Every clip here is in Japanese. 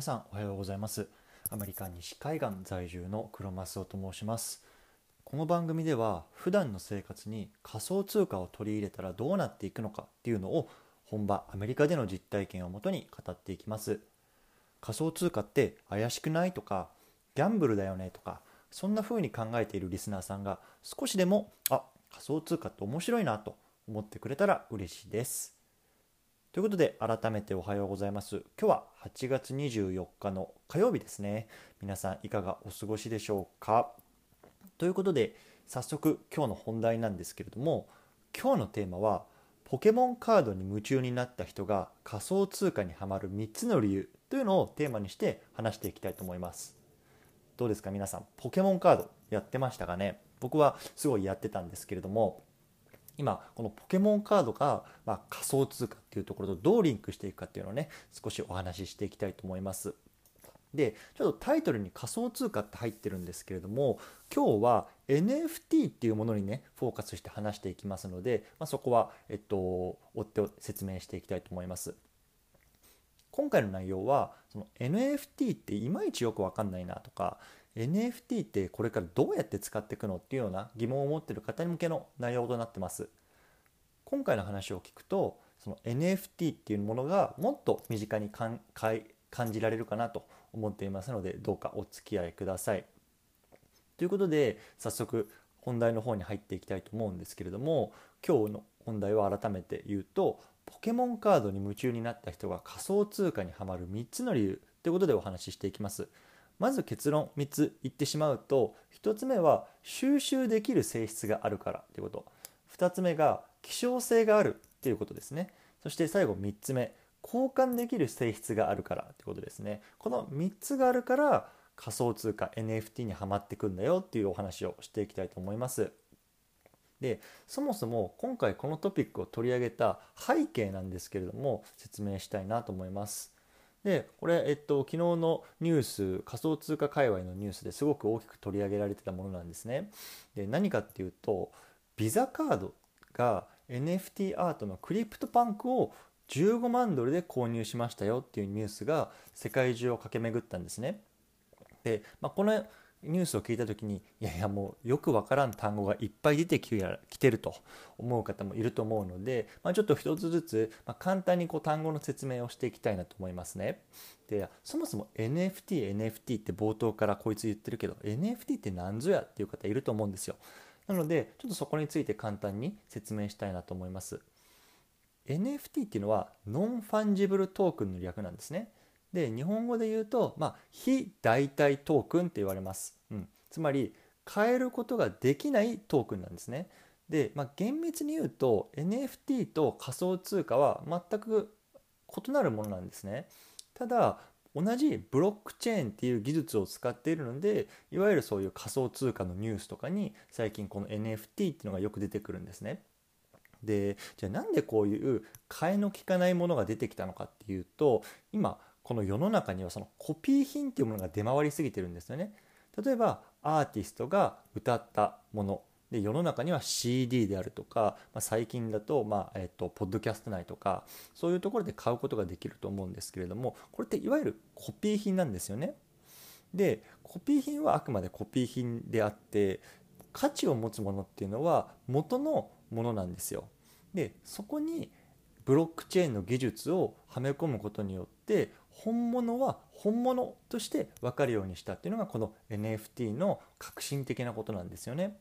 皆さんおはようございます。アメリカ西海岸在住の黒マスオと申します。この番組では普段の生活に仮想通貨を取り入れたらどうなっていくのかっていうのを本場アメリカでの実体験をもとに語っていきます。仮想通貨って怪しくないとかギャンブルだよねとかそんな風に考えているリスナーさんが少しでもあ仮想通貨って面白いなと思ってくれたら嬉しいです。ということで改めておはようございます。今日は8月24日の火曜日ですね。皆さんいかがお過ごしでしょうか？ということで早速今日の本題なんですけれども今日のテーマはポケモンカードに夢中になった人が仮想通貨にはまる3つの理由というのをテーマにして話していきたいと思います。どうですか皆さん？ポケモンカードやってましたかね？僕はすごいやってたんですけれども今このポケモンカードが、ま、仮想通貨っていうところとどうリンクしていくかっていうのをね少しお話ししていきたいと思います。でちょっとタイトルに仮想通貨って入ってるんですけれども今日は NFT っていうものにねフォーカスして話していきますので、まあ、そこは、えっと、追って説明していきたいと思います。今回の内容はその NFT っていまいちよく分かんないなとか NFT ってこれからどうやって使っていくのっていうような疑問を持ってる方向けの内容となってます。今回の話を聞くとその NFT っていうものがもっと身近に感じられるかなと思っていますのでどうかお付き合いください。ということで早速本題の方に入っていきたいと思うんですけれども今日の本題は改めて言うとポケモンカードに夢中になった人が仮想通貨にはまる3つの理由ということでお話ししていきます。まず結論3つ言ってしまうと1つ目は収集できる性質があるからということ。2つ目が希少性があるということですね。そして最後3つ目交換できる性質があるからということですね。この3つがあるから仮想通貨 NFT にはまってくんだよっていうお話をしていきたいと思います。でそもそも今回このトピックを取り上げた背景なんですけれども説明したいなと思います。でこれ、えっと、昨日のニュース仮想通貨界隈のニュースですごく大きく取り上げられてたものなんですね。で何かっていうとビザカードが NFT アートのクリプトパンクを15万ドルで購入しましたよっていうニュースが世界中を駆け巡ったんですね。で、まあ、このニュースを聞いた時にいやいやもうよくわからん単語がいっぱい出てきてると思う方もいると思うので、まあ、ちょっと一つずつ、ま簡単にこう単語の説明をしていきたいなと思いますね。でそもそも NFT、NFT って冒頭からこいつ言ってるけど NFT って何ぞやっていう方いると思うんですよ。なのでちょっとそこについて簡単に説明したいなと思います。NFT っていうのは non-fungible token の略なんですね。で日本語で言うと、まあ、非代替トークンって言われます、うん、つまり変えることができないトークンなんですね。で、まあ、厳密に言うと NFT と仮想通貨は全く異なるものなんですね。ただ同じブロックチェーンっていう技術を使っているのでいわゆるそういう仮想通貨のニュースとかに最近この NFT っていうのがよく出てくるんですね。でじゃあなんでこういう替えの利かないものが出てきたのかっていうと今この世の中にはそのコピー品っていうものが出回りすぎてるんですよね。例えばアーティストが歌ったもので世の中には CD であるとか、まあ、最近だと,、まあえっとポッドキャスト内とかそういうところで買うことができると思うんですけれどもこれっていわゆるコピー品なんですよね。でコピー品はあくまでコピー品であって価値を持つものっていうのは元のものなんですよ。でそこにブロックチェーンの技術をはめ込むことによって本物は本物として分かるようにしたっていうのがこの NFT の革新的なことなんですよね。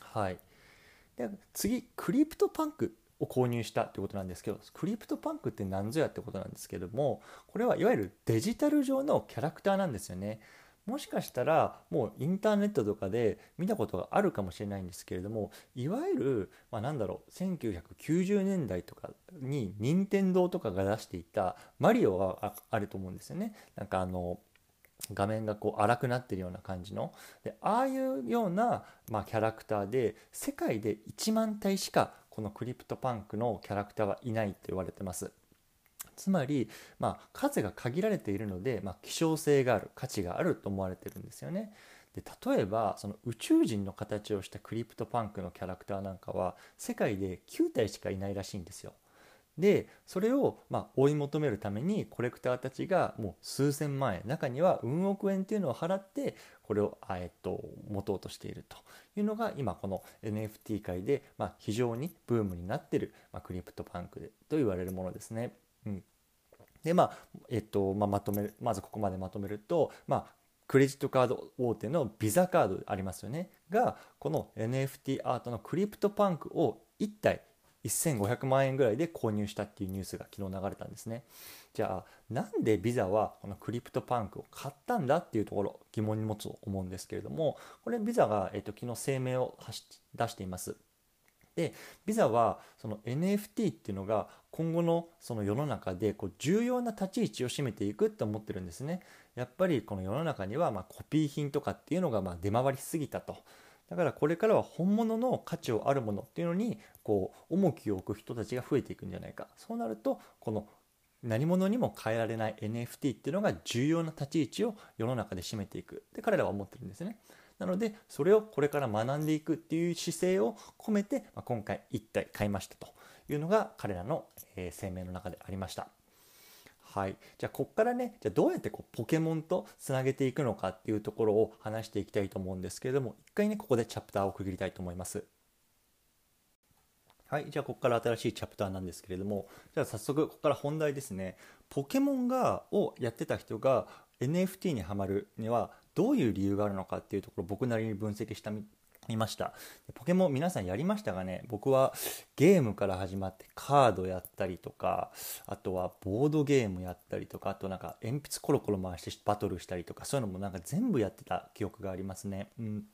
はい、で次クリプトパンクを購入したってことなんですけどクリプトパンクって何ぞやってことなんですけどもこれはいわゆるデジタル上のキャラクターなんですよね。もしかしたらもうインターネットとかで見たことがあるかもしれないんですけれどもいわゆる、まあ、なんだろう1990年代とかに任天堂とかが出していたマリオがあると思うんですよね。なんかあの画面がこう荒くなってるような感じのでああいうような、まあ、キャラクターで世界で1万体しかこのクリプトパンクのキャラクターはいないと言われてます。つまり、まあ、数が限られているので、まあ、希少性がある価値があると思われてるんですよね。で例えばその宇宙人の形をしたクリプトパンクのキャラクターなんかは世界で9体しかいないらしいんですよ。でそれをまあ追い求めるためにコレクターたちがもう数千万円中にはウン億円っていうのを払ってこれを、えっと、持とうとしているというのが今この NFT 界で、まあ、非常にブームになってる、まあ、クリプトパンクでと言われるものですね。でまあえっとまあ、まとめまずここまでまとめると、まあ、クレジットカード大手のビザカードありますよねがこの NFT アートのクリプトパンクを1体1500万円ぐらいで購入したっていうニュースが昨日流れたんですね。じゃあなんでビザはこのクリプトパンクを買ったんだっていうところ疑問に持つと思うんですけれどもこれビザが、えっと、昨日声明を出しています。でビザはその NFT っていうのが今後のその世の中でこう重要な立ち位置を占めていくって思ってるんですね。やっぱりこの世の中にはまコピー品とかっていうのがま出回りすぎたと。だからこれからは本物の価値をあるものっていうのにこう重きを置く人たちが増えていくんじゃないかそうなるとこの何者にも変えられない NFT っていうのが重要な立ち位置を世の中で占めていくって彼らは思ってるんですね。なのでそれをこれから学んでいくっていう姿勢を込めて、まあ今回1体買いましたというのが彼らの、え声明の中でありました。はい、じゃあここからねじゃあどうやってこうポケモンとつなげていくのかっていうところを話していきたいと思うんですけれども一回ねここでチャプターを区切りたいと思います。はい、じゃあここから新しいチャプターなんですけれどもじゃあ早速ここから本題ですねポケモンがをやってた人が NFT にはまるにはどういう理由があるのかっていうところ僕なりに分析したみました。ポケモン皆さんやりましたがね？僕はゲームから始まってカードやったりとかあとはボードゲームやったりとかあとなんか鉛筆コロコロ回してバトルしたりとかそういうのもなんか全部やってた記憶がありますね。うん。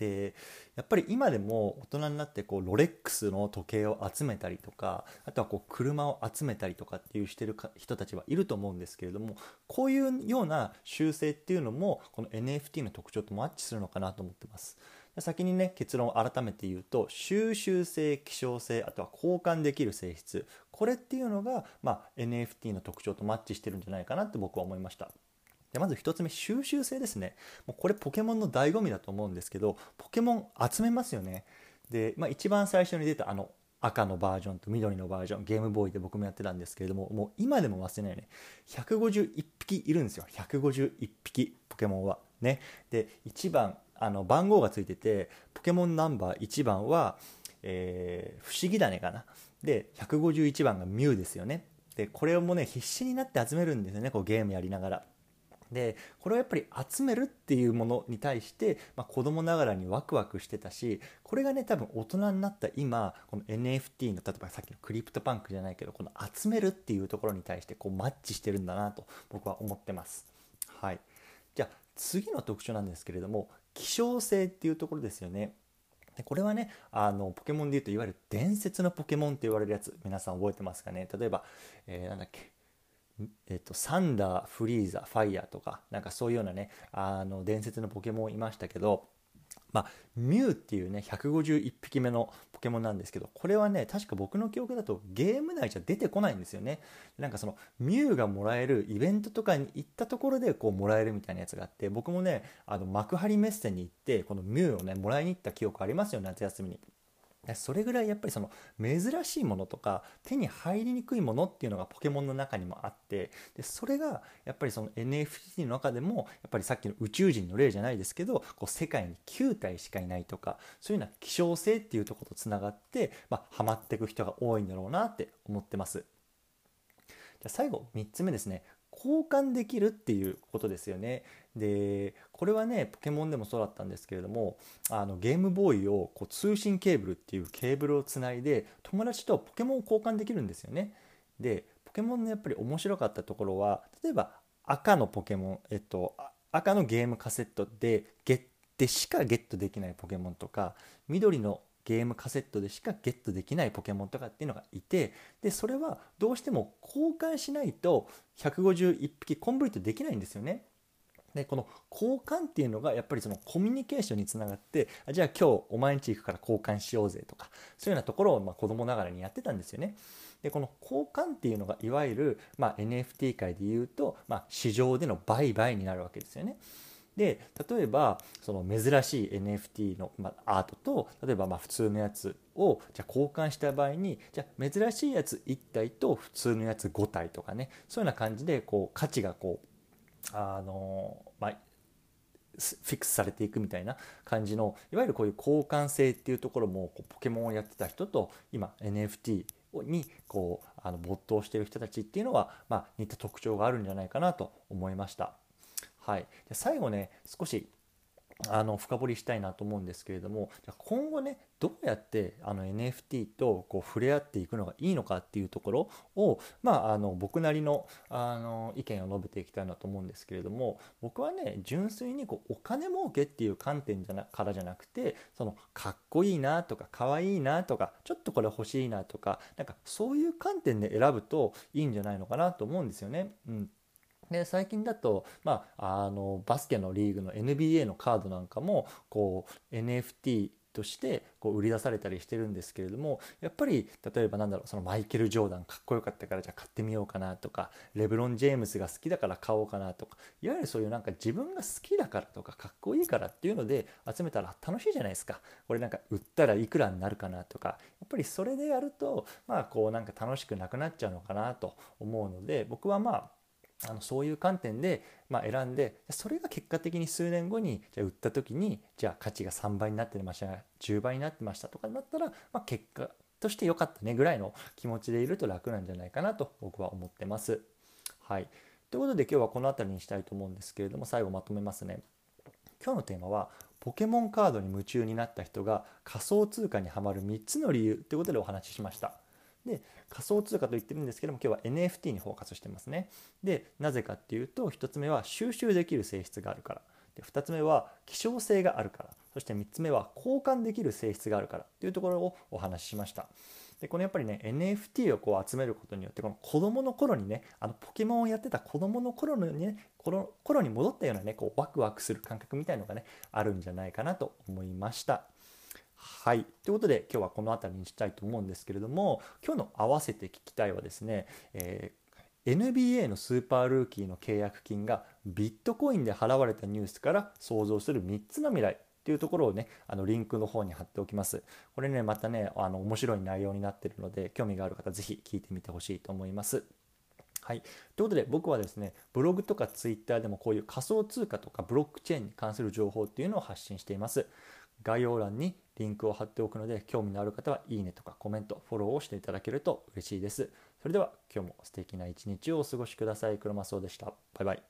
でやっぱり今でも大人になってこうロレックスの時計を集めたりとかあとはこう車を集めたりとかっていうしてる人たちはいると思うんですけれどもこういうような習性っていうのもこの NFT の特徴とマッチするのかなと思ってます。先にね結論を改めて言うと収集性希少性あとは交換できる性質これっていうのが、まあ、NFT の特徴とマッチしてるんじゃないかなって僕は思いましたでまず1つ目収集性ですね。もうこれポケモンの醍醐味だと思うんですけどポケモン集めますよね。で、まあ、一番最初に出たあの赤のバージョンと緑のバージョンゲームボーイで僕もやってたんですけれどももう今でも忘れないよね151匹いるんですよ。151匹ポケモンは。ね。で1番あの番号がついててポケモンナンバー1番は、えー、フシギダネかな。で151番がミュウですよね。でこれもね必死になって集めるんですよねこうゲームやりながら。でこれをやっぱり集めるっていうものに対して、まあ、子供ながらにワクワクしてたしこれがね多分大人になった今この NFT の例えばさっきのクリプトパンクじゃないけどこの集めるっていうところに対してこうマッチしてるんだなと僕は思ってます。はい、じゃあ次の特徴なんですけれども希少性っていうところですよね。でこれはねあのポケモンでいうといわゆる伝説のポケモンって言われるやつ皆さん覚えてますかね？例えば、えー、なんだっけ？えっと、サンダー、フリーザ、ファイヤーとか、なんかそういうようなね、あの伝説のポケモンいましたけど、まあ、ミュウっていうね151匹目のポケモンなんですけどこれはね確か僕の記憶だとゲーム内じゃ出てこないんですよね。なんかそのミュウがもらえるイベントとかに行ったところでこうもらえるみたいなやつがあって僕もねあの幕張メッセに行ってこのミュウをねもらいに行った記憶ありますよ夏休みに。それぐらいやっぱりその珍しいものとか手に入りにくいものっていうのがポケモンの中にもあってでそれがやっぱりその NFT の中でもやっぱりさっきの宇宙人の例じゃないですけどこう世界に9体しかいないとかそういうような希少性っていうとことつながって、まあ、ハマっていく人が多いんだろうなって思ってます。じゃ最後3つ目ですね交換できるっていうことですよね。でこれはねポケモンでもそうだったんですけれどもあのゲームボーイをこう通信ケーブルっていうケーブルをつないで友達とポケモンを交換できるんですよね。でポケモンのやっぱり面白かったところは例えば赤のポケモン、えっと、赤のゲームカセットでゲッでしかゲットできないポケモンとか緑のゲームカセットでしかゲットできないポケモンとかっていうのがいてでそれはどうしても交換しないと151匹コンプリートできないんですよね。でこの交換っていうのがやっぱりそのコミュニケーションにつながってじゃあ今日お前んち行くから交換しようぜとかそういうようなところをまあ子供ながらにやってたんですよね。でこの交換っていうのがいわゆるま NFT 界でいうとま市場での売買になるわけですよね。で例えばその珍しい NFT の、ま、アートと例えばま普通のやつをじゃ交換した場合にじゃ珍しいやつ1体と普通のやつ5体とかねそういうような感じでこう価値がこうあのまあフィックスされていくみたいな感じのいわゆるこういう交換性っていうところもこうポケモンをやってた人と今 NFT にこうあの没頭している人たちっていうのは、まあ、似た特徴があるんじゃないかなと思いました。はい、で最後ね少しあの深掘りしたいなと思うんですけれども今後ねどうやってあの NFT とこう触れ合っていくのがいいのかっていうところを、まあ、あの僕なりのあの意見を述べていきたいなと思うんですけれども僕はね純粋にこうお金儲けっていう観点じゃなからじゃなくてそのかっこいいなとかかわいいなとかちょっとこれ欲しいなとかなんかそういう観点で選ぶといいんじゃないのかなと思うんですよね。うんで最近だと、まあ、あのバスケのリーグの NBA のカードなんかもこう NFT としてこう売り出されたりしてるんですけれどもやっぱり例えばなんだろうそのマイケル・ジョーダンかっこよかったからじゃあ買ってみようかなとかレブロン・ジェームスが好きだから買おうかなとかいわゆるそういうなんか自分が好きだからとかかっこいいからっていうので集めたら楽しいじゃないですか。これなんか売ったらいくらになるかなとかやっぱりそれでやるとまあこうなんか楽しくなくなっちゃうのかなと思うので僕はまああのそういう観点で、まあ、選んでそれが結果的に数年後にじゃ売った時にじゃあ価値が3倍になってました10倍になってましたとかになったら、まあ、結果として良かったねぐらいの気持ちでいると楽なんじゃないかなと僕は思ってます。はい、ということで今日はこの辺りにしたいと思うんですけれども最後まとめますね。今日のテーマはポケモンカードに夢中になった人が仮想通貨にはまる3つの理由ということでお話ししました。で仮想通貨と言ってるんですけども今日は NFT にフォーカスしてますね。でなぜかっていうと1つ目は収集できる性質があるからで2つ目は希少性があるからそして3つ目は交換できる性質があるからというところをお話ししました。でこのやっぱりね NFT をこう集めることによってこの子供の頃にねあのポケモンをやってた子供の頃のね頃頃に戻ったようなねこうワクワクする感覚みたいのがねあるんじゃないかなと思いました。はい。ということで今日はこの辺りにしたいと思うんですけれども今日の合わせて聞きたいはですね、えー、NBA のスーパールーキーの契約金がビットコインで払われたニュースから想像する3つの未来っていうところをねあのリンクの方に貼っておきます。これねまたねあの面白い内容になってるので興味がある方是非聞いてみてほしいと思います。はい、ということで僕はですねブログとかツイッターでもこういう仮想通貨とかブロックチェーンに関する情報っていうのを発信しています。概要欄にリンクを貼っておくので興味のある方はいいねとかコメントフォローをしていただけると嬉しいです。それでは今日も素敵な一日をお過ごしください。黒マスオでした。バイバイ。